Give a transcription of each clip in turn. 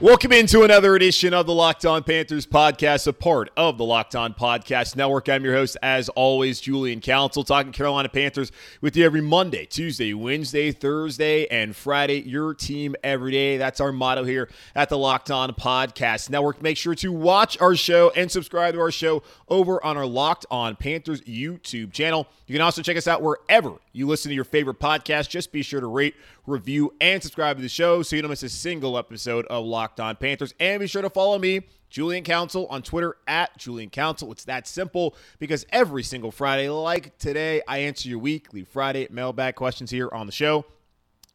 Welcome into another edition of the Locked On Panthers podcast, a part of the Locked On Podcast Network. I'm your host, as always, Julian Council, talking Carolina Panthers with you every Monday, Tuesday, Wednesday, Thursday, and Friday. Your team every day. That's our motto here at the Locked On Podcast Network. Make sure to watch our show and subscribe to our show over on our Locked On Panthers YouTube channel. You can also check us out wherever you listen to your favorite podcast. Just be sure to rate, review, and subscribe to the show so you don't miss a single episode of Locked On Panthers. And be sure to follow me, Julian Council, on Twitter at Julian Council. It's that simple because every single Friday, like today, I answer your weekly Friday mailbag questions here on the show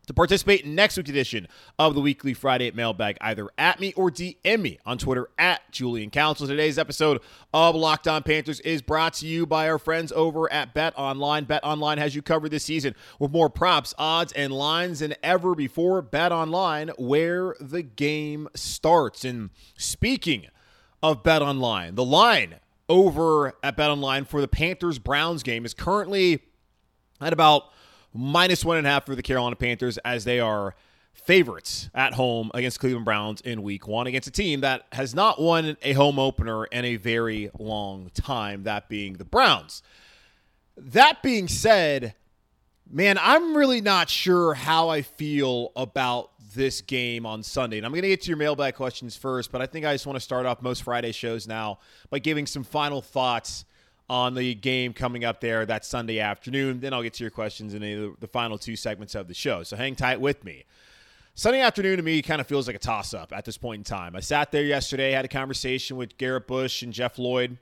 to participate in next week's edition of the weekly Friday Mailbag, either at me or DM me on Twitter at Julian Council. Today's episode of Locked On Panthers is brought to you by our friends over at Bet Online. Bet Online has you covered this season with more props, odds, and lines than ever before. Bet Online, where the game starts. And speaking of Bet Online, the line over at Bet Online for the Panthers Browns game is currently at about minus one and a half for the Carolina Panthers as they are favorites at home against Cleveland Browns in week one against a team that has not won a home opener in a very long time, that being the Browns. That being said, man, I'm really not sure how I feel about this game on Sunday. And I'm going to get to your mailbag questions first, but I think I just want to start off most Friday shows now by giving some final thoughts on the game coming up there that Sunday afternoon. Then I'll get to your questions in the, the final two segments of the show. So hang tight with me. Sunday afternoon to me kind of feels like a toss up at this point in time. I sat there yesterday, had a conversation with Garrett Bush and Jeff Lloyd,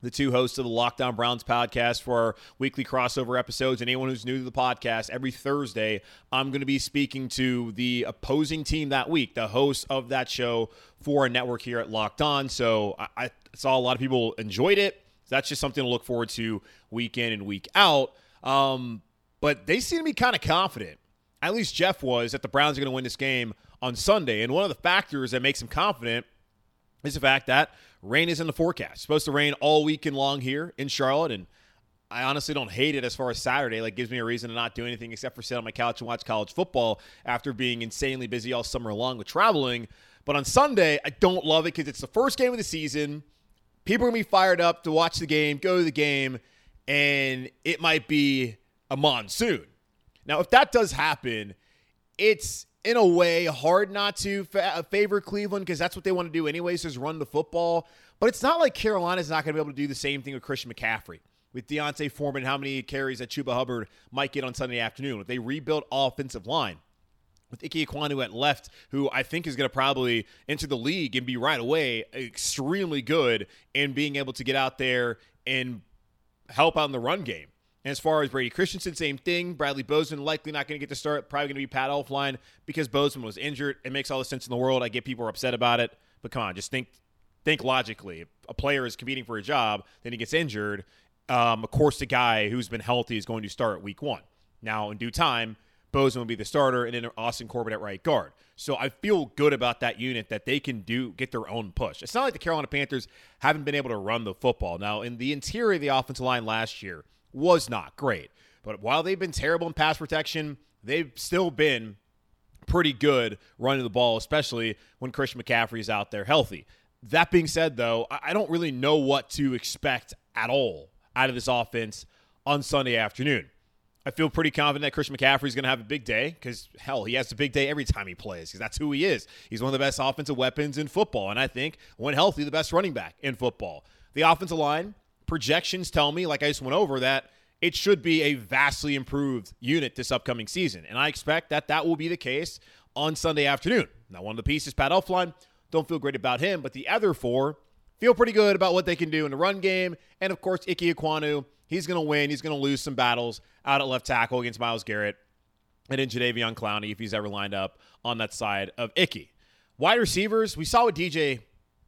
the two hosts of the Locked On Browns podcast for our weekly crossover episodes. And anyone who's new to the podcast, every Thursday, I'm going to be speaking to the opposing team that week, the host of that show for a network here at Locked On. So I, I saw a lot of people enjoyed it. That's just something to look forward to week in and week out. Um, but they seem to be kind of confident. At least Jeff was that the Browns are going to win this game on Sunday. And one of the factors that makes him confident is the fact that rain is in the forecast. It's supposed to rain all weekend long here in Charlotte, and I honestly don't hate it as far as Saturday. Like gives me a reason to not do anything except for sit on my couch and watch college football after being insanely busy all summer long with traveling. But on Sunday, I don't love it because it's the first game of the season people are going to be fired up to watch the game, go to the game, and it might be a monsoon. Now, if that does happen, it's in a way hard not to fa- favor Cleveland because that's what they want to do anyways, is run the football. But it's not like Carolina's not going to be able to do the same thing with Christian McCaffrey. With D'Onta Foreman, how many carries that Chuba Hubbard might get on Sunday afternoon? If they rebuild offensive line, with Ike at left, who I think is going to probably enter the league and be right away extremely good in being able to get out there and help out in the run game. And as far as Brady Christensen, same thing. Bradley Bozeman likely not going to get to start. Probably going to be Pat Elflein because Bozeman was injured. It makes all the sense in the world. I get people are upset about it, but come on, just think think logically. If a player is competing for a job, then he gets injured. Um, of course, the guy who's been healthy is going to start week one. Now, in due time, Bozeman will be the starter, and then Austin Corbett at right guard. So I feel good about that unit that they can do get their own push. It's not like the Carolina Panthers haven't been able to run the football. Now, in the interior of the offensive line last year was not great, but while they've been terrible in pass protection, they've still been pretty good running the ball, especially when Christian McCaffrey is out there healthy. That being said, though, I don't really know what to expect at all out of this offense on Sunday afternoon. I feel pretty confident that Christian McCaffrey is going to have a big day because, hell, he has a big day every time he plays because that's who he is. He's one of the best offensive weapons in football, and I think, when healthy, the best running back in football. The offensive line, projections tell me, like I just went over, that it should be a vastly improved unit this upcoming season, and I expect that that will be the case on Sunday afternoon. Now, one of the pieces, Pat Elflein, don't feel great about him. But the other four feel pretty good about what they can do in the run game. And of course, Ike Ekwonu, he's going to win. He's going to lose some battles out at left tackle against Myles Garrett and then Jadeveon Clowney if he's ever lined up on that side of Ickey. Wide receivers, we saw what DJ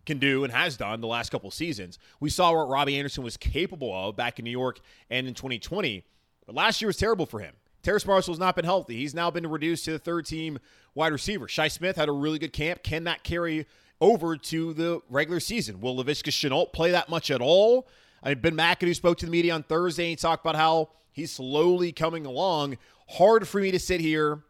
can do and has done the last couple seasons. We saw what Robbie Anderson was capable of back in New York and in 2020. But last year was terrible for him. Terrace Marshall has not been healthy. He's now been reduced to the third team wide receiver. Shi Smith had a really good camp. Can that carry over to the regular season? Will Laviska Shenault play that much at all? I mean, Ben McAdoo spoke to the media on Thursday. He talked about how he's slowly coming along. Hard for me to sit here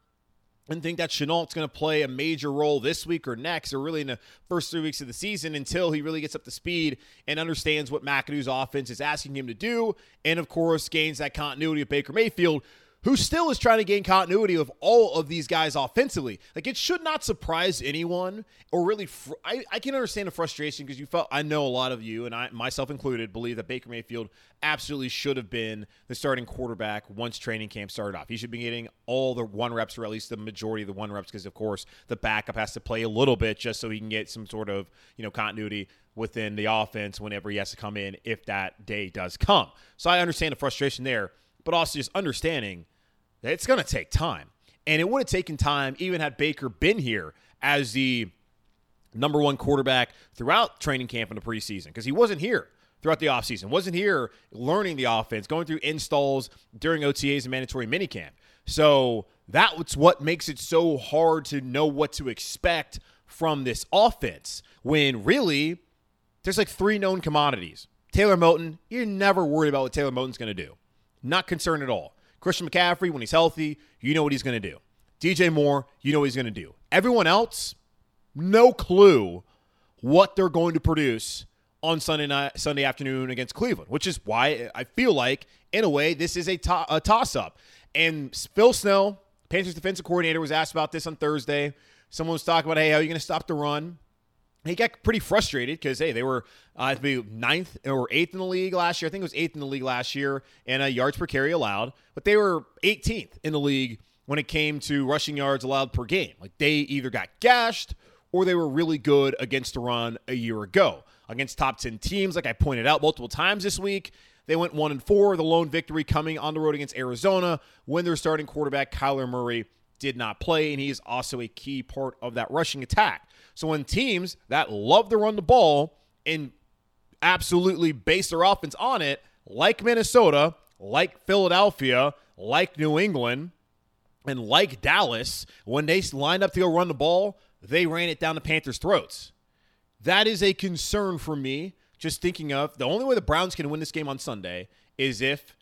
and think that Shenault's going to play a major role this week or next, or really in the first three weeks of the season until he really gets up to speed and understands what McAdoo's offense is asking him to do. And of course, gains that continuity of Baker Mayfield, who still is trying to gain continuity of all of these guys offensively. Like it should not surprise anyone, or really, fr- I, I can understand the frustration because you felt I know a lot of you and I myself included believe that Baker Mayfield absolutely should have been the starting quarterback once training camp started off. He should be getting all the one reps, or at least the majority of the one reps, because of course the backup has to play a little bit just so he can get some sort of you know continuity within the offense whenever he has to come in if that day does come. So I understand the frustration there but also just understanding that it's going to take time. And it would have taken time even had Baker been here as the number one quarterback throughout training camp in the preseason because he wasn't here throughout the offseason, wasn't here learning the offense, going through installs during OTAs and mandatory minicamp. So that's what makes it so hard to know what to expect from this offense when really there's like three known commodities. Taylor Moton, you're never worried about what Taylor Moton's going to do. Not concerned at all. Christian McCaffrey, when he's healthy, you know what he's going to do. DJ Moore, you know what he's going to do. Everyone else, no clue what they're going to produce on Sunday night, Sunday afternoon against Cleveland, which is why I feel like, in a way, this is a, to- a toss up. And Phil Snow, Panthers defensive coordinator, was asked about this on Thursday. Someone was talking about, hey, how are you going to stop the run? He got pretty frustrated because hey, they were uh, ninth or eighth in the league last year. I think it was eighth in the league last year and uh, yards per carry allowed, but they were 18th in the league when it came to rushing yards allowed per game. Like they either got gashed or they were really good against the run a year ago against top 10 teams. Like I pointed out multiple times this week, they went one and four. The lone victory coming on the road against Arizona when their starting quarterback Kyler Murray did not play, and he is also a key part of that rushing attack. So when teams that love to run the ball and absolutely base their offense on it, like Minnesota, like Philadelphia, like New England, and like Dallas, when they lined up to go run the ball, they ran it down the Panthers' throats. That is a concern for me. Just thinking of the only way the Browns can win this game on Sunday is if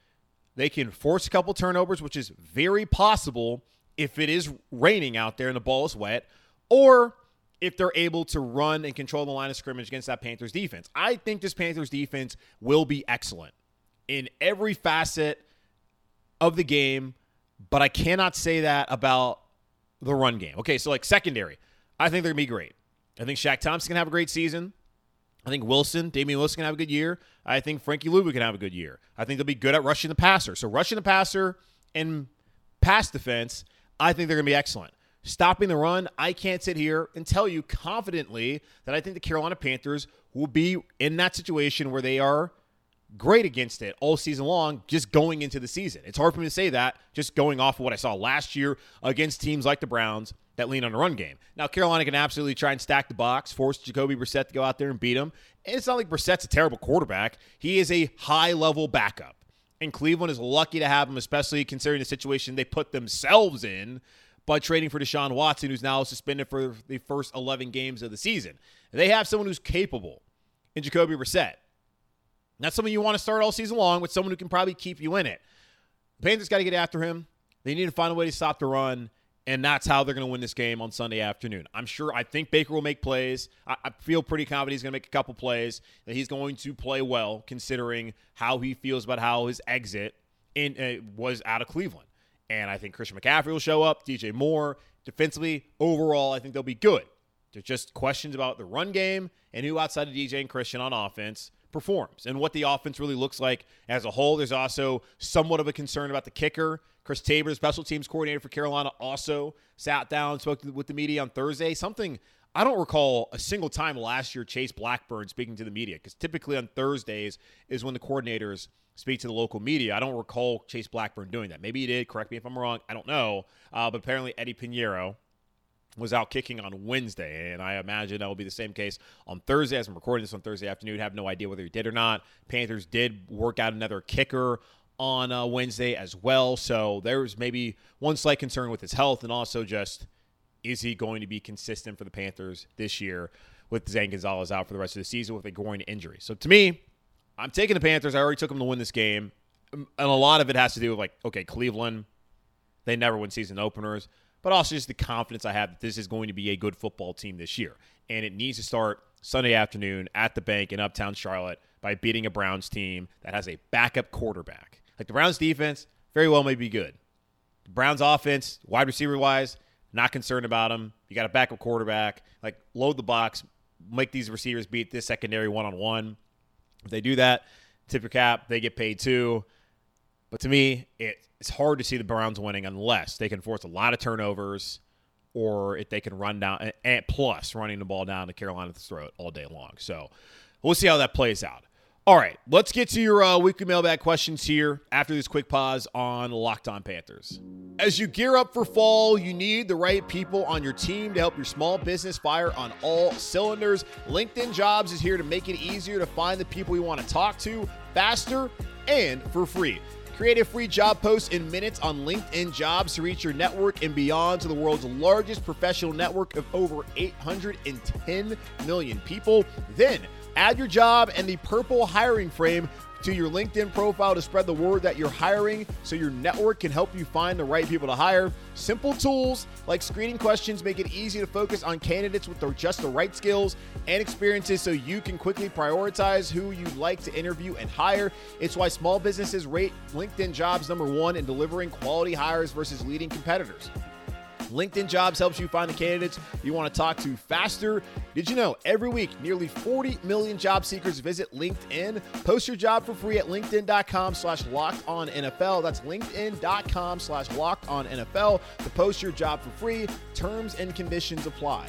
they can force a couple turnovers, which is very possible if it is raining out there and the ball is wet, or if they're able to run and control the line of scrimmage against that Panthers defense. I think this Panthers defense will be excellent in every facet of the game, but I cannot say that about the run game. Okay, so like secondary, I think they're to be great. I think Shaq Thompson can have a great season. I think Wilson, Damien Wilson can have a good year. I think Frankie Luvu can have a good year. I think they'll be good at rushing the passer. So rushing the passer and pass defense, I think they're to be excellent stopping the run, I can't sit here and tell you confidently that I think the Carolina Panthers will be in that situation where they are great against it all season long, just going into the season. It's hard for me to say that just going off of what I saw last year against teams like the Browns that lean on the run game. Now, Carolina can absolutely try and stack the box, force Jacoby Brissett to go out there and beat him. And it's not like Brissett's a terrible quarterback. He is a high level backup. And Cleveland is lucky to have him, especially considering the situation they put themselves in by trading for Deshaun Watson, who's now suspended for the first 11 games of the season. They have someone who's capable in Jacoby Brissett. Not someone you want to start all season long, but someone who can probably keep you in it. The Panthers got to get after him. They need to find a way to stop the run, and that's how they're going to win this game on Sunday afternoon. I'm sure. I think Baker will make plays. I, I feel pretty confident he's going to make a couple plays. That he's going to play well, considering how he feels about how his exit in uh, was out of Cleveland. And I think Christian McCaffrey will show up, DJ Moore. Defensively, overall, I think they'll be good. There's just questions about the run game and who outside of DJ and Christian on offense performs and what the offense really looks like as a whole. There's also somewhat of a concern about the kicker. Chris Tabor, special teams coordinator for Carolina, also sat down spoke with the media on Thursday. Something I don't recall a single time last year Chase Blackburn speaking to the media because typically on Thursdays is when the coordinators speak to the local media. I don't recall Chase Blackburn doing that. Maybe he did. Correct me if I'm wrong. I don't know. Uh, but apparently Eddy Piñeiro was out kicking on Wednesday, and I imagine that will be the same case on Thursday. As I'm recording this on Thursday afternoon, have no idea whether he did or not. Panthers did work out another kicker on uh, Wednesday as well, so there's maybe one slight concern with his health, and also just is he going to be consistent for the Panthers this year with Zane Gonzalez out for the rest of the season with a groin injury? So to me, I'm taking the Panthers. I already took them to win this game. Um, and a lot of it has to do with, like, okay, Cleveland, they never win season openers, but also just the confidence I have that this is going to be a good football team this year. And it needs to start Sunday afternoon at the bank in Uptown Charlotte by beating a Browns team that has a backup quarterback. Like the Browns defense, very well may be good. The Browns offense, wide receiver wise, not concerned about them. You got a backup quarterback. Like, load the box, make these receivers beat this secondary one on one. If they do that, tip your cap, they get paid too. But to me, it, it's hard to see the Browns winning unless they can force a lot of turnovers or if they can run down, and plus running the ball down to Carolina's throat all day long. So we'll see how that plays out. All right, let's get to your uh, weekly mailbag questions here after this quick pause on Locked On Panthers. As you gear up for fall, you need the right people on your team to help your small business fire on all cylinders. LinkedIn Jobs is here to make it easier to find the people you want to talk to faster and for free. Create a free job post in minutes on LinkedIn Jobs to reach your network and beyond to the world's largest professional network of over 810 million people. Then Add your job and the purple hiring frame to your LinkedIn profile to spread the word that you're hiring so your network can help you find the right people to hire. Simple tools like screening questions make it easy to focus on candidates with just the right skills and experiences so you can quickly prioritize who you'd like to interview and hire. It's why small businesses rate LinkedIn jobs number one in delivering quality hires versus leading competitors. LinkedIn Jobs helps you find the candidates you want to talk to faster. Did you know every week nearly 40 million job seekers visit LinkedIn? Post your job for free at LinkedIn.com slash locked on NFL. That's LinkedIn.com slash locked on NFL to post your job for free. Terms and conditions apply.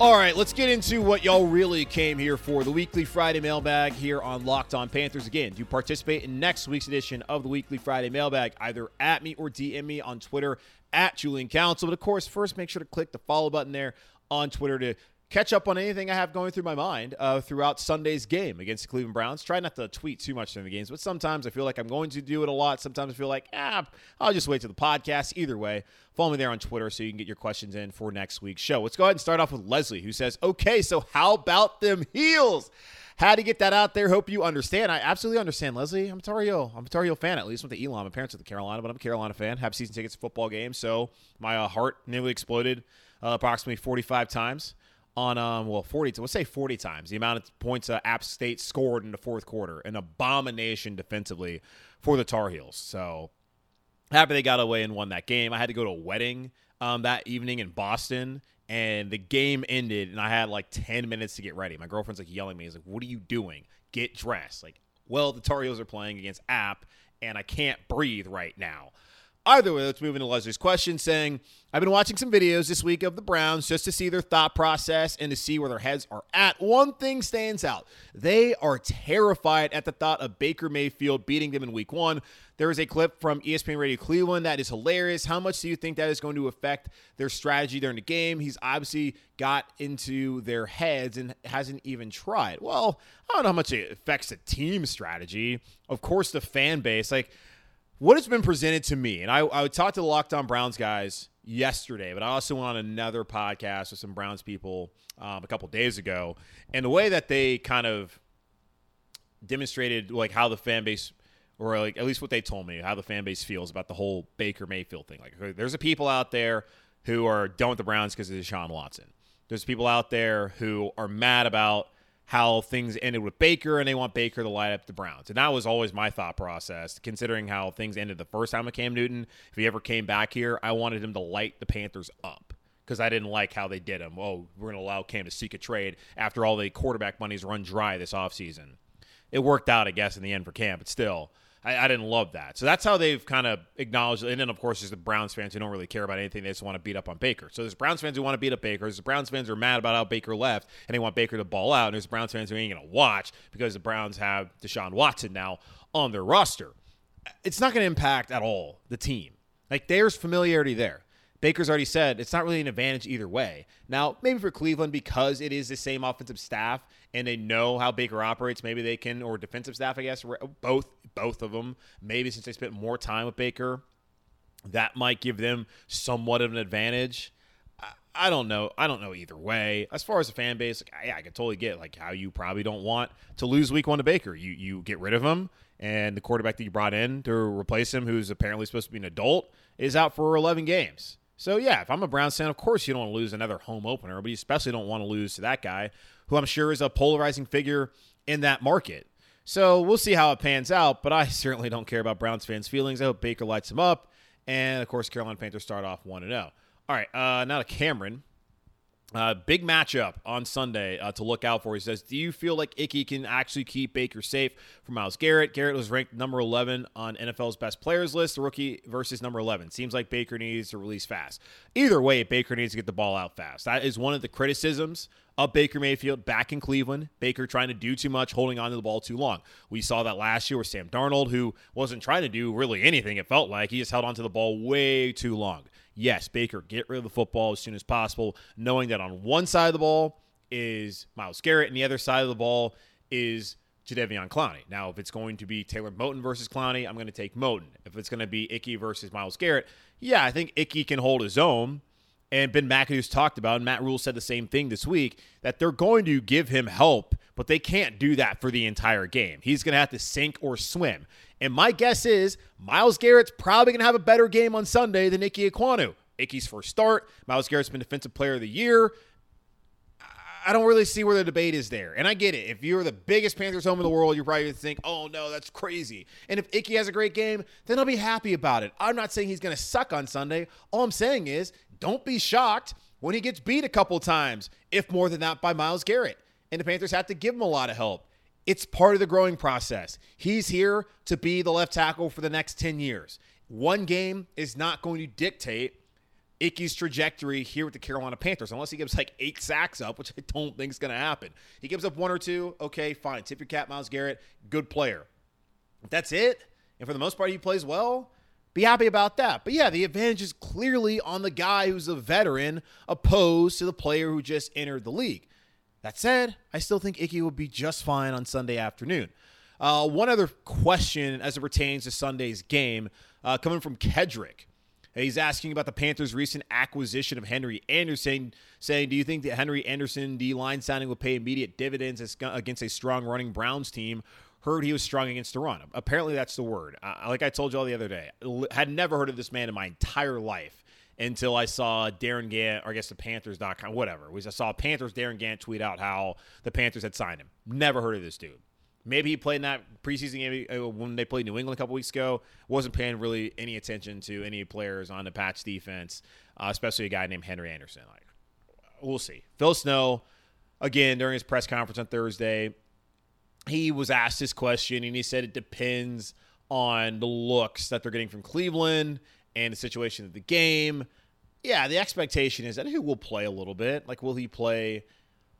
All right, let's get into what y'all really came here for the weekly Friday mailbag here on Locked On Panthers. Again, do participate in next week's edition of the weekly Friday mailbag, either at me or DM me on Twitter at Julian Council. But of course, first make sure to click the follow button there on Twitter to catch up on anything I have going through my mind uh, throughout Sunday's game against the Cleveland Browns. Try not to tweet too much during the games, but sometimes I feel like I'm going to do it a lot. Sometimes I feel like, ah, I'll just wait to the podcast. Either way, follow me there on Twitter so you can get your questions in for next week's show. Let's go ahead and start off with Leslie, who says, okay, so how about them heels? Had to get that out there. Hope you understand. I absolutely understand, Leslie. I'm a Tar Heel. I'm a Tar Heel fan, at least with the Elon. My parents are the Carolina, but I'm a Carolina fan. Have season tickets to football games, so my uh, heart nearly exploded uh, approximately 45 times on um well 40 let's say 40 times the amount of points uh, App State scored in the fourth quarter an abomination defensively for the Tar Heels. So happy they got away and won that game. I had to go to a wedding um that evening in Boston and the game ended and I had like 10 minutes to get ready. My girlfriend's like yelling at me He's like what are you doing? Get dressed. Like well the Tar Heels are playing against App and I can't breathe right now Either way, let's move into Leslie's question saying, I've been watching some videos this week of the Browns just to see their thought process and to see where their heads are at. One thing stands out. They are terrified at the thought of Baker Mayfield beating them in week one. There is a clip from ESPN Radio Cleveland that is hilarious. How much do you think that is going to affect their strategy during the game? He's obviously got into their heads and hasn't even tried. Well, I don't know how much it affects the team strategy. Of course, the fan base, like, what has been presented to me, and I, I talked to the Locked On Browns guys yesterday, but I also went on another podcast with some Browns people um, a couple days ago, and the way that they kind of demonstrated like how the fan base or like at least what they told me how the fan base feels about the whole Baker Mayfield thing. Like there's a people out there who are done with the Browns because of Deshaun Watson. There's people out there who are mad about how things ended with Baker and they want Baker to light up the Browns. And that was always my thought process, considering how things ended the first time with Cam Newton. If he ever came back here, I wanted him to light the Panthers up because I didn't like how they did him. Oh, we're going to allow Cam to seek a trade after all the quarterback money's run dry this offseason. It worked out, I guess, in the end for Cam, but still – I, I didn't love that. So that's how they've kind of acknowledged. And then, of course, there's the Browns fans who don't really care about anything. They just want to beat up on Baker. So there's Browns fans who want to beat up Baker. There's the Browns fans who are mad about how Baker left and they want Baker to ball out. And there's Browns fans who ain't going to watch because the Browns have Deshaun Watson now on their roster. It's not going to impact at all the team. Like there's familiarity there. Baker's already said it's not really an advantage either way. Now, maybe for Cleveland, because it is the same offensive staff and they know how Baker operates, maybe they can, or defensive staff, I guess, both both of them. Maybe since they spent more time with Baker, that might give them somewhat of an advantage. I, don't know. I don't know either way. As far as the fan base, like, yeah, I can totally get like how you probably don't want to lose Week One to Baker. You you get rid of him, and the quarterback that you brought in to replace him, who's apparently supposed to be an adult, is out for 11 games. So yeah, if I'm a Browns fan, of course you don't want to lose another home opener, but you especially don't want to lose to that guy, who I'm sure is a polarizing figure in that market. So we'll see how it pans out, but I certainly don't care about Browns fans' feelings. I hope Baker lights him up, and of course Carolina Panthers start off one and zero. Oh. All right, uh, now to Cameron. Uh, big matchup on Sunday uh, to look out for. He says, Do you feel like Ickey can actually keep Baker safe from Myles Garrett? Garrett was ranked number 11 on NFL's best players list, the rookie versus number 11. Seems like Baker needs to release fast. Either way, Baker needs to get the ball out fast. That is one of the criticisms of Baker Mayfield back in Cleveland. Baker trying to do too much, holding on to the ball too long. We saw that last year with Sam Darnold, who wasn't trying to do really anything, it felt like. He just held on to the ball way too long yes, Baker, get rid of the football as soon as possible, knowing that on one side of the ball is Myles Garrett and the other side of the ball is Jadeveon Clowney. Now, if it's going to be Taylor Moton versus Clowney, I'm going to take Moton. If it's going to be Ickey versus Myles Garrett, yeah, I think Ickey can hold his own. And Ben McAdoo's talked about, and Matt Rhule said the same thing this week, that they're going to give him help, but they can't do that for the entire game. He's going to have to sink or swim. And my guess is Myles Garrett's probably going to have a better game on Sunday than Ickey Ekwonu. Ickey's first start. Myles Garrett's been Defensive Player of the Year. I don't really see where the debate is there. And I get it. If you're the biggest Panthers home in the world, you're probably going to think, oh, no, that's crazy. And if Ickey has a great game, then I'll be happy about it. I'm not saying he's going to suck on Sunday. All I'm saying is don't be shocked when he gets beat a couple times, if more than that, by Myles Garrett. And the Panthers have to give him a lot of help. It's part of the growing process. He's here to be the left tackle for the next 10 years. One game is not going to dictate Ickey's trajectory here with the Carolina Panthers, unless he gives like eight sacks up, which I don't think is going to happen. He gives up one or two, okay, fine. Tip your cap, Myles Garrett, good player. That's it. And for the most part, he plays well. Be happy about that. But yeah, the advantage is clearly on the guy who's a veteran opposed to the player who just entered the league. That said, I still think Ickey will be just fine on Sunday afternoon. Uh, one other question as it pertains to Sunday's game uh, coming from Kedrick. He's asking about the Panthers' recent acquisition of Henry Anderson, saying, Do you think that Henry Anderson, D line signing, will pay immediate dividends against a strong running Browns team? Heard he was strong against the run. Apparently, that's the word. Uh, like I told you all the other day, had never heard of this man in my entire life until I saw Darin Gantt, or I guess the Panthers.com, whatever. I saw Panthers Darin Gantt tweet out how the Panthers had signed him. Never heard of this dude. Maybe he played in that preseason game uh, when they played New England a couple weeks ago. Wasn't paying really any attention to any players on the patch defense, uh, especially a guy named Henry Anderson. Like, we'll see. Phil Snow, again during his press conference on Thursday, he was asked this question and he said it depends on the looks that they're getting from Cleveland and the situation of the game, yeah, the expectation is that he will play a little bit. Like, will he play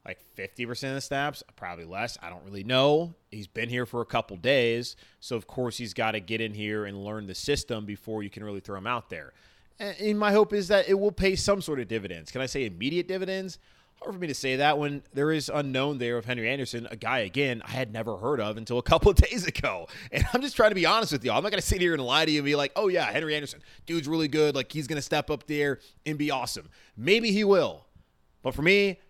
like 50% of the snaps? Probably less. I don't really know. He's been here for a couple days. So, of course, he's got to get in here and learn the system before you can really throw him out there. And my hope is that it will pay some sort of dividends. Can I say immediate dividends? Hard for me to say that when there is unknown there of Henry Anderson, a guy again I had never heard of until a couple of days ago. And I'm just trying to be honest with y'all. I'm not to sit here and lie to you and be like, "Oh yeah, Henry Anderson, dude's really good. Like he's to step up there and be awesome." Maybe he will, but for me,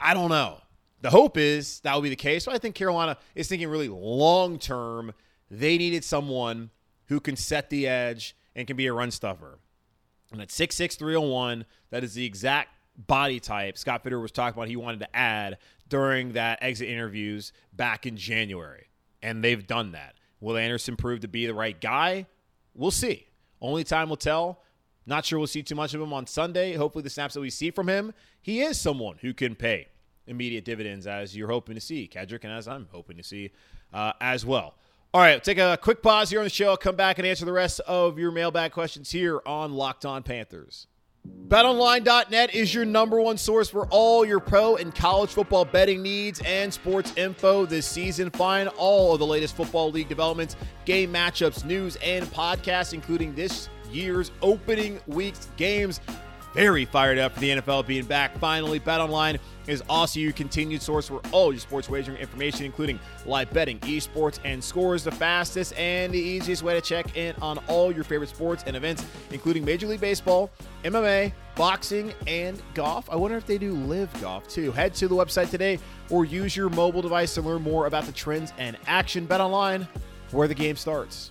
I don't know. The hope is that will be the case. But I think Carolina is thinking really long term. They needed someone who can set the edge and can be a run stuffer. And at 6'6", 301, that is the exact body type Scott Fitterer was talking about he wanted to add during that exit interviews back in January. And they've done that. Will Anderson prove to be the right guy? We'll see. Only time will tell. Not sure we'll see too much of him on Sunday. Hopefully, the snaps that we see from him, he is someone who can pay immediate dividends as you're hoping to see, Kedrick, and as I'm hoping to see uh, as well. All right, take a quick pause here on the show. I'll come back and answer the rest of your mailbag questions here on Locked On Panthers. BetOnline.net is your number one source for all your pro and college football betting needs and sports info this season. Find all of the latest football league developments, game matchups, news, and podcasts, including this year's opening week's games. Very fired up for the NFL being back finally. BetOnline is also your continued source for all your sports wagering information, including live betting, esports, and scores. The fastest and the easiest way to check in on all your favorite sports and events, including Major League Baseball, MMA, boxing, and golf. I wonder if they do live golf too. Head to the website today or use your mobile device to learn more about the trends and action. Bet online where the game starts.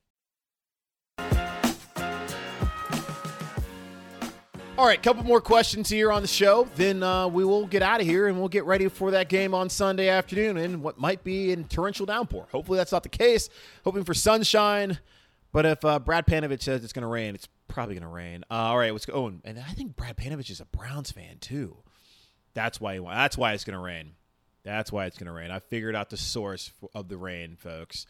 All right, couple more questions here on the show. Then uh, we will get out of here and we'll get ready for that game on Sunday afternoon in what might be in torrential downpour. Hopefully that's not the case. Hoping for sunshine. But if uh, Brad Panovich says it's going to rain, it's probably going to rain. Uh, all right, what's going? And I think Brad Panovich is a Browns fan too. That's why. He, that's why it's going to rain. That's why it's going to rain. I figured out the source of the rain, folks.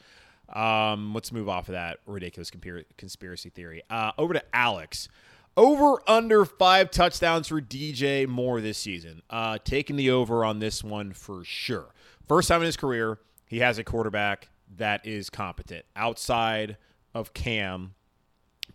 Um, let's move off of that ridiculous conspiracy theory. Uh, over to Alex. Over under five touchdowns for DJ Moore this season. Uh, taking the over on this one for sure. First time in his career, he has a quarterback that is competent outside of Cam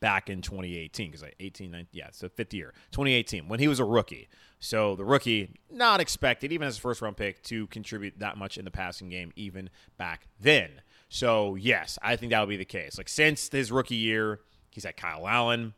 back in 2018 because like 18 19, yeah the fifth year 2018 when he was a rookie so the rookie not expected even as a first round pick to contribute that much in the passing game even back then so yes i think that would be the case like since his rookie year he's had kyle allen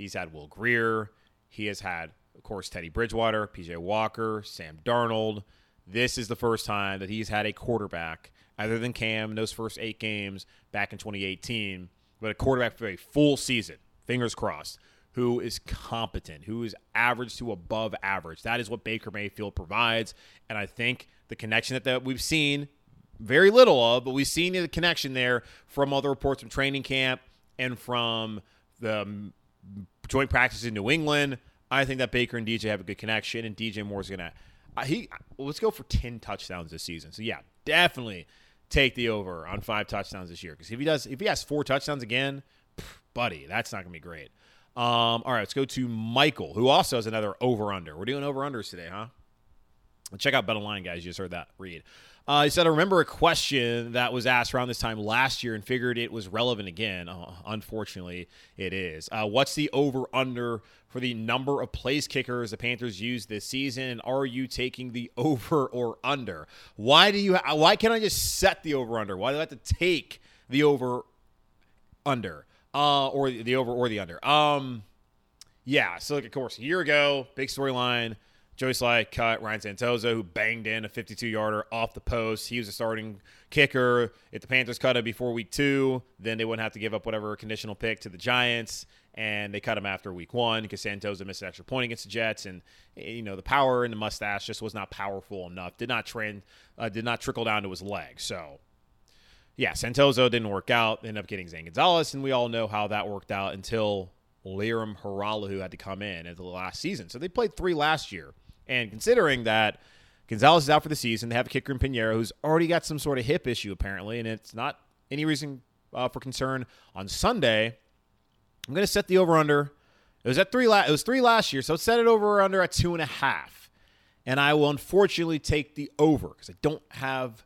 He's had Will Grier, He has had, of course, Teddy Bridgewater, PJ Walker, Sam Darnold. This is the first time that he's had a quarterback, other than Cam in those first eight games back in 2018, but a quarterback for a full season, fingers crossed, who is competent, who is average to above average. That is what Baker Mayfield provides. And I think the connection that, that we've seen, very little of, but we've seen the connection there from other reports from training camp and from the joint practice in New England. I think that Baker and DJ have a good connection, and DJ Moore's gonna uh, he let's go for ten touchdowns this season. So yeah, definitely take the over on five touchdowns this year because if he does, if he has four touchdowns again, pff, buddy, that's not gonna be great. Um, all right, let's go to Michael, who also has another over under. We're doing over unders today, huh? Check out BetOnline, guys. You just heard that read. Uh, he said, I remember a question that was asked around this time last year and figured it was relevant again. Uh, unfortunately, it is. Uh, what's the over under for the number of place kickers the Panthers use this season? And are you taking the over or under? Why do you? Why can't I just set the over under? Why do I have to take the over under? Uh, or the over or the under? Um, yeah. So, like, of course, a year ago, big storyline Joey Slye cut Ryan Santoso, who banged in a 52 yarder off the post. He was a starting kicker. If the Panthers cut him before week two, then they wouldn't have to give up whatever conditional pick to the Giants. And they cut him after week one because Santoso missed an extra point against the Jets. And, you know, the power in the mustache just was not powerful enough. Did not trend, uh, did not trickle down to his leg. So, yeah, Santoso didn't work out. Ended up getting Zane Gonzalez. And we all know how that worked out until Lirim Hajrullahu had to come in at the last season. So they played three last year And considering that Gonzalez is out for the season, they have a kicker in Piñeiro who's already got some sort of hip issue apparently, and it's not any reason uh, for concern on Sunday. I'm going to set the over under. It was at three. La- it was three last year, so set it over under at two and a half. And I will unfortunately take the over because I don't have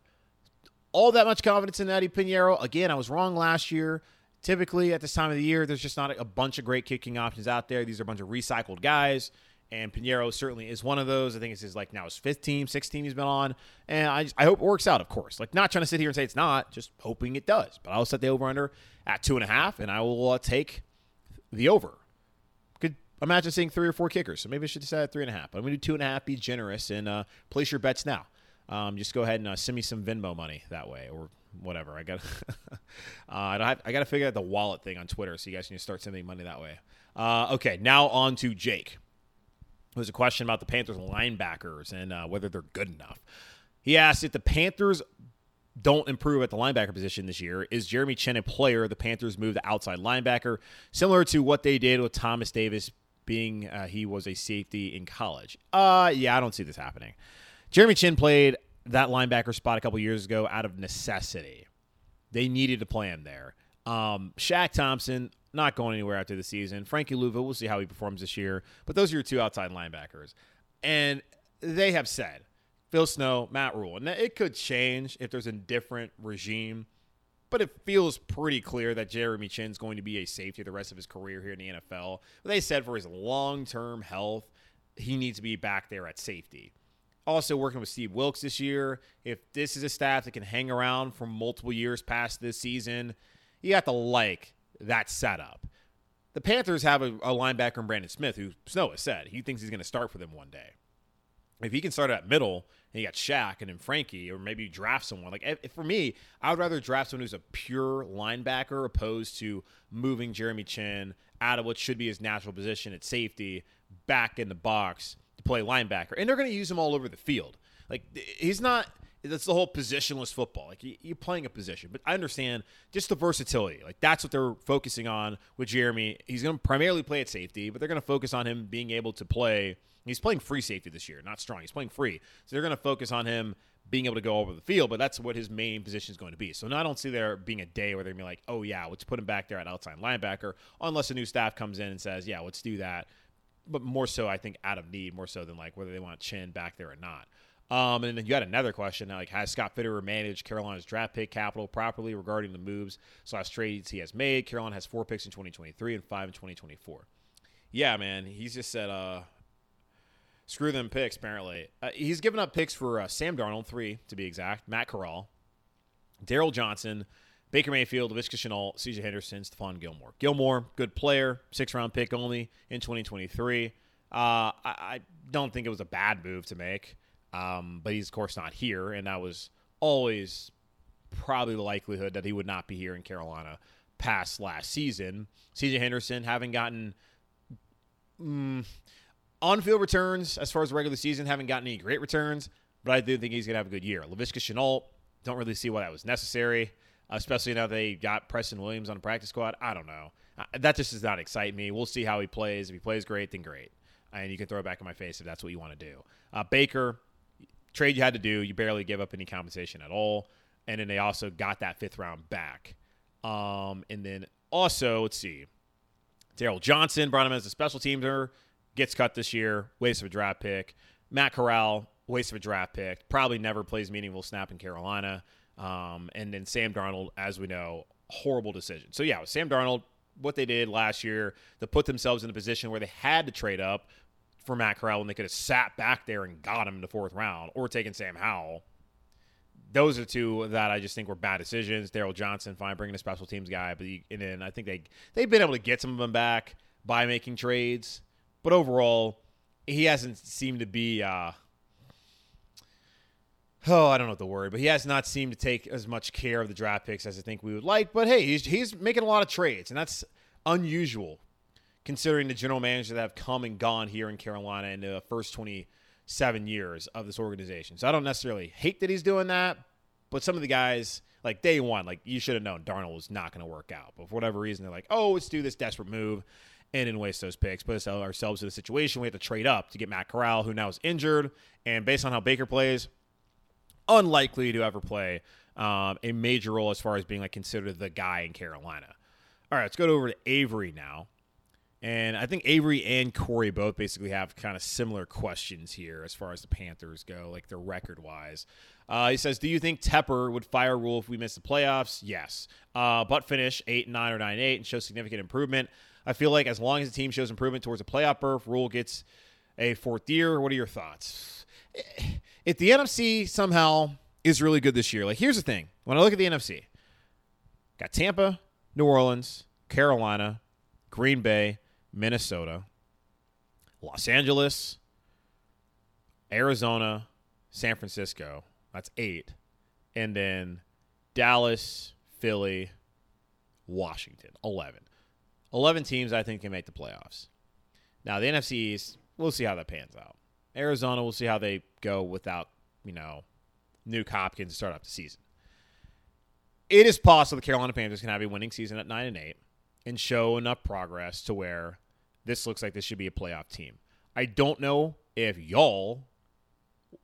all that much confidence in Eddy Piñeiro. Again, I was wrong last year. Typically, at this time of the year, there's just not a bunch of great kicking options out there. These are a bunch of recycled guys, and Piñeiro certainly is one of those. I think it's his like now his fifth team, sixth team he's been on, and I just, I hope it works out. Of course, like not trying to sit here and say it's not, just hoping it does. But I'll set the over under at two and a half, and I will uh, take the over. Could imagine seeing three or four kickers, so maybe I should decide at three and a half. But I'm to do two and a half. Be generous and uh, place your bets now. Um, just go ahead and uh, send me some Venmo money that way, or whatever. I got, uh, I I got to figure out the wallet thing on Twitter, so you guys can start sending money that way. Uh, okay, now on to Jake. There's a question about the Panthers linebackers and uh, whether they're good enough. He asked if the Panthers don't improve at the linebacker position this year, is Jeremy Chinn a player the Panthers move to outside linebacker, similar to what they did with Thomas Davis being uh, he was a safety in college? Uh, yeah, I don't see this happening. Jeremy Chinn played that linebacker spot a couple years ago out of necessity. They needed to play him there. Um, Shaq Thompson, not going anywhere after the season. Frankie Luvu, we'll see how he performs this year. But those are your two outside linebackers. And they have said, Phil Snow, Matt Rhule. and it could change if there's a different regime. But it feels pretty clear that Jeremy Chinn's going to be a safety the rest of his career here in the NFL. They said for his long term health, he needs to be back there at safety. Also, working with Steve Wilks this year. If this is a staff that can hang around for multiple years past this season, you have to like that setup. The Panthers have a, a linebacker in Brandon Smith, who Snow has said he thinks he's going to start for them one day. If he can start at middle and you got Shaq and then Frankie, or maybe draft someone like if, for me, I would rather draft someone who's a pure linebacker opposed to moving Jeremy Chinn out of what should be his natural position at safety back in the box to play linebacker, and they're going to use him all over the field. Like he's not. That's the whole positionless football. Like you're playing a position, but I understand just the versatility. Like that's what they're focusing on with Jeremy. He's going to primarily play at safety, but they're going to focus on him being able to play. He's playing free safety this year, not strong. He's playing free, so they're going to focus on him being able to go over the field. But that's what his main position is going to be. So now I don't see there being a day where they're going to be like, oh yeah, let's put him back there at outside linebacker, unless a new staff comes in and says, yeah, let's do that but more so, I think, out of need, more so than like whether they want Chinn back there or not. Um, and then you had another question like, has Scott Fitterer managed Carolina's draft pick capital properly regarding the moves slash trades he has made? Carolina has four picks in 2023 and five in 2024. Yeah, man, he's just said, uh, screw them picks. Apparently, uh, he's given up picks for uh, Sam Darnold, three to be exact, Matt Corral, Darryl Johnson, Baker Mayfield, Laviska Shenault, CJ Henderson, Stephon Gilmore. Gilmore, good player, six round pick only in 2023. Uh, I, I, don't think it was a bad move to make, um, but he's, of course, not here. And that was always probably the likelihood that he would not be here in Carolina past last season. CJ Henderson, having gotten mm, on field returns as far as regular season, haven't gotten any great returns, but I do think he's going to have a good year. Laviska Shenault, don't really see why that was necessary especially now they got Preston Williams on the practice squad. I don't know. That just does not excite me. We'll see how he plays. If he plays great, then great. And you can throw it back in my face if that's what you want to do. Uh, Baker, trade you had to do. You barely give up any compensation at all. And then they also got that fifth round back. Um, and then also, let's see. Darryl Johnson brought him as a special teamer, gets cut this year, waste of a draft pick. Matt Corral, waste of a draft pick, probably never plays meaningful snap in Carolina. Um, and then Sam Darnold, as we know, horrible decision. So yeah, Sam Darnold, what they did last year to put themselves in a position where they had to trade up for Matt Corral when they could have sat back there and got him in the fourth round or taken Sam Howell. Those are two that I just think were bad decisions. Darryl Johnson, fine, bringing a special teams guy, but he, and then I think they they've been able to get some of them back by making trades, but overall, he hasn't seemed to be. Uh, oh, I don't know what the word, but he has not seemed to take as much care of the draft picks as I think we would like. But hey, he's he's making a lot of trades, and that's unusual considering the general managers that have come and gone here in Carolina in the first 27 years of this organization. So I don't necessarily hate that he's doing that, but some of the guys, like day one, like you should have known Darnold was not going to work out. But for whatever reason, they're like, oh, let's do this desperate move. and then waste those picks. Put ourselves in a situation we have to trade up to get Matt Corral, who now is injured, and based on how Baker plays, unlikely to ever play um, a major role as far as being like considered the guy in Carolina. All right, let's go over to Avery now. And I think Avery and Corey both basically have kind of similar questions here as far as the Panthers go, like their record wise. Uh, he says, "Do you think Tepper would fire Rhule if we miss the playoffs?" Yes, uh, but finish eight nine or nine eight and show significant improvement. I feel like as long as the team shows improvement towards a playoff berth, Rhule gets a fourth year. What are your thoughts? If the NFC somehow is really good this year, like here's the thing: when I look at the NFC, got Tampa, New Orleans, Carolina, Green Bay, Minnesota, Los Angeles, Arizona, San Francisco. That's eight. And then Dallas, Philly, Washington, 11. 11 teams I think can make the playoffs. Now, the NFC East, we'll see how that pans out. Arizona, we'll see how they go without, you know, Nuk Hopkins to start off the season. It is possible the Carolina Panthers can have a winning season at 9 and 8 and show enough progress to where this looks like this should be a playoff team. I don't know if y'all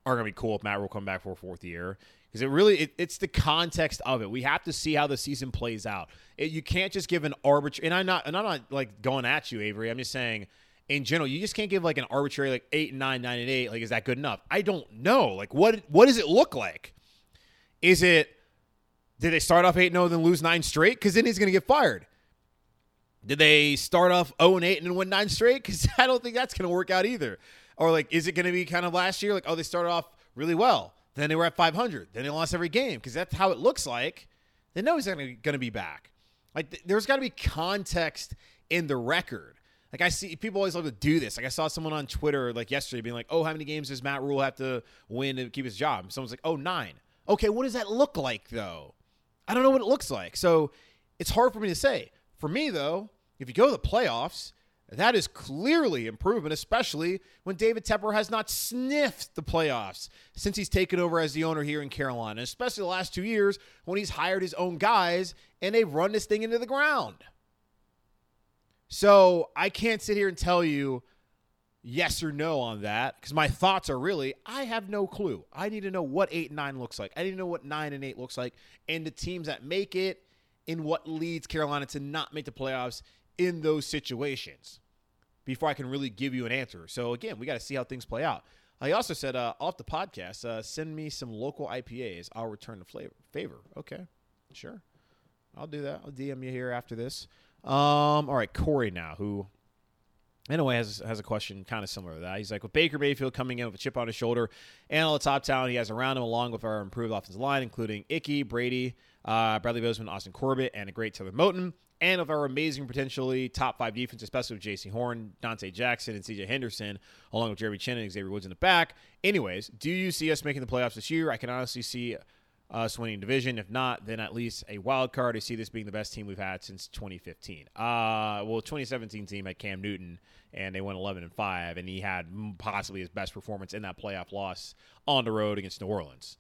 are going to be cool if Matt will come back for a fourth year because it really it, it's the context of it. We have to see how the season plays out. It, you can't just give an arbitrary. And I'm not and I'm not like going at you, Avery. I'm just saying in general, you just can't give like an arbitrary like eight, nine, nine, and eight. Like, is that good enough? I don't know. Like, what what does it look like? Is it did they start off eight zero oh, then lose nine straight? Because then he's going to get fired. Did they start off 0 and 8 and then win nine straight? Because I don't think that's going to work out either. Or like, is it going to be kind of last year? Like, oh, they started off really well, then they were at 500, then they lost every game because that's how it looks like. They know he's going to be back. Like, th- there's got to be context in the record. Like I see people always love to do this. Like I saw someone on Twitter like yesterday being like, "Oh, how many games does Matt Rhule have to win to keep his job?" Someone's like, "Oh, nine. Okay, what does that look like though? I don't know what it looks like. So it's hard for me to say. For me, though, if you go to the playoffs, that is clearly improvement, especially when David Tepper has not sniffed the playoffs since he's taken over as the owner here in Carolina, especially the last two years when he's hired his own guys and they've run this thing into the ground. So I can't sit here and tell you yes or no on that because my thoughts are really I have no clue. I need to know what eight and nine looks like. I need to know what nine and eight looks like, and the teams that make it in what leads Carolina to not make the playoffs in those situations before I can really give you an answer. So again, we got to see how things play out. I also said uh, off the podcast, uh, send me some local IPAs. I'll return the flavor favor. Okay, sure, I'll do that. I'll DM you here after this. Um, all right, Corey now, who anyway has has a question kind of similar to that. He's like, with Baker Mayfield coming in with a chip on his shoulder and all the top talent he has around him, along with our improved offensive line, including Ickey, Brady, uh, Bradley Bozeman, Austin Corbett, and a great Taylor Moton, and of our amazing potentially top five defense, especially with Jaycee Horn, Donte Jackson, and CJ Henderson, along with Jeremy Chinn and Xavier Woods in the back. Anyways, do you see us making the playoffs this year? I can honestly see us winning division. If not, then at least a wild card. I see this being the best team we've had since 2015. Uh, well, 2017 team had Cam Newton, and they went 11 and five, and he had possibly his best performance in that playoff loss on the road against New Orleans.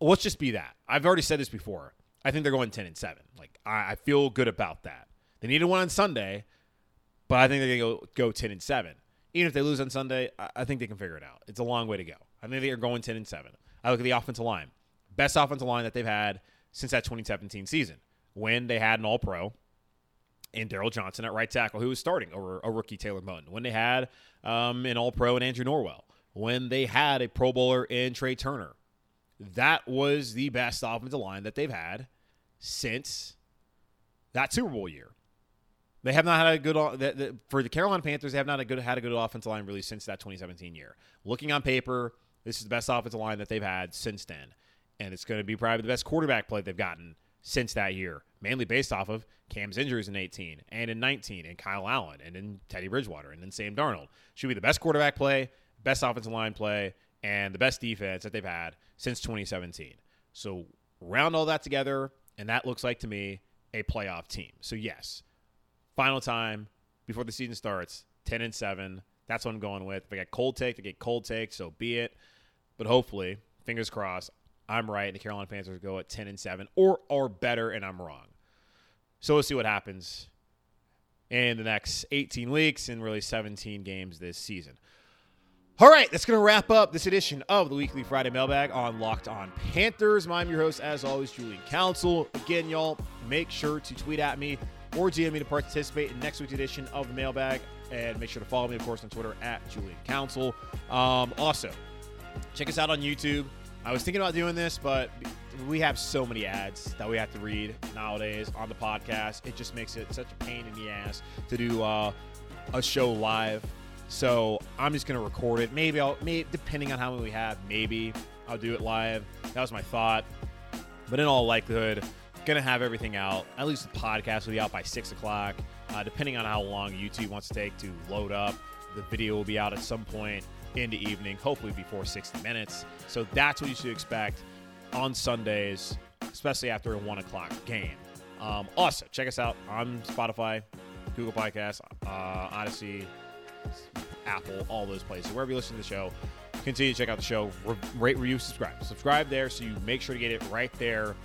Let's just be that. I've already said this before. I think they're going 10 and 7. Like, I, I feel good about that. They needed one on Sunday, but I think they're to go, go 10 and 7. Even if they lose on Sunday, I, I think they can figure it out. It's a long way to go. I think they're going 10 and 7. I look at the offensive line. Best offensive line that they've had since that 2017 season when they had an all pro and Daryl Johnson at right tackle, who was starting over a rookie Taylor Moton. When they had um, an all pro and Andrew Norwell. When they had a pro bowler in Trai Turner. That was the best offensive line that they've had since that Super Bowl year. They have not had a good for the Carolina Panthers. They have not a good had a good offensive line really since that 2017 year. Looking on paper, this is the best offensive line that they've had since then, and it's going to be probably the best quarterback play they've gotten since that year, mainly based off of Cam's injuries in 18 and in 19, and Kyle Allen and in Teddy Bridgewater and then Sam Darnold. Should be the best quarterback play, best offensive line play, and the best defense that they've had since 2017. So round all that together, and that looks like to me a playoff team. So yes, final time before the season starts, 10 and 7. That's what I'm going with. If I get cold take, I get cold take, so be it. But hopefully, fingers crossed, I'm right and the Carolina Panthers go at 10 and 7 or are better and I'm wrong. So we'll see what happens in the next 18 weeks and really 17 games this season. All right, that's going to wrap up this edition of the weekly Friday mailbag on Locked On Panthers. I'm your host, as always, Julian Council. Again, y'all, make sure to tweet at me or DM me to participate in next week's edition of the mailbag. And make sure to follow me, of course, on Twitter at Julian Council. Um, also, check us out on YouTube. I was thinking about doing this, but we have so many ads that we have to read nowadays on the podcast. It just makes it such a pain in the ass to do uh, a show live. So I'm just gonna record it. Maybe I'll, maybe depending on how many we have, maybe I'll do it live. That was my thought. But in all likelihood, gonna have everything out. At least the podcast will be out by six o'clock. Uh, depending on how long YouTube wants to take to load up, the video will be out at some point in the evening, hopefully before 60 minutes. So that's what you should expect on Sundays, especially after a one o'clock game. Um, also, check us out on Spotify, Google Podcasts, uh, Odyssey, Apple, all those places. Wherever you listen to the show, continue to check out the show. Re- rate, review, subscribe. Subscribe there so you make sure to get it right there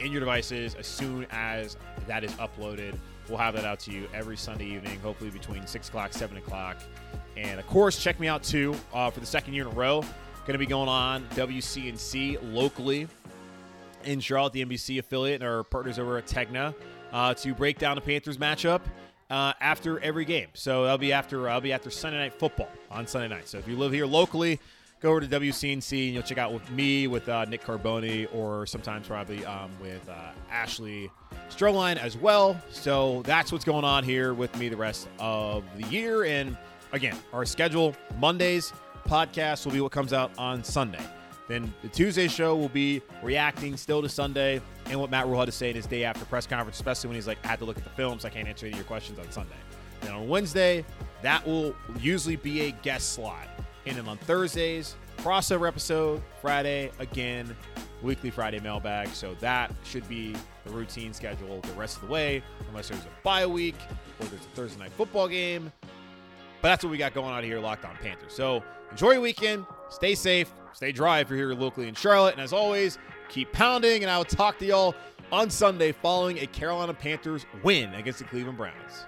in your devices as soon as that is uploaded. We'll have that out to you every Sunday evening, hopefully between 6 o'clock, 7 o'clock. And of course, check me out too uh, for the second year in a row. Going to be going on WCNC locally in Charlotte, the NBC affiliate, and our partners over at Tegna uh, to break down the Panthers matchup uh, after every game. So that'll be after I'll be after Sunday night football on Sunday night. So if you live here locally, go over to WCNC and you'll check out with me, with uh, Nick Carboni, or sometimes probably um, with uh, Ashley Stroehlein as well. So that's what's going on here with me the rest of the year. And again, our schedule Mondays podcast will be what comes out on Sunday. Then the Tuesday show will be reacting still to Sunday and what Matt Rhule had to say in his day after press conference, especially when he's like, I had to look at the films. I can't answer any of your questions on Sunday. Then on Wednesday, that will usually be a guest slot. And then on Thursdays, crossover episode. Friday, again, weekly Friday mailbag. So that should be the routine schedule the rest of the way, unless there's a bye week or there's a Thursday night football game. But that's what we got going on here, Locked On Panthers. So enjoy your weekend. Stay safe. Stay dry if you're here locally in Charlotte. And as always, keep pounding. And I will talk to y'all on Sunday following a Carolina Panthers win against the Cleveland Browns.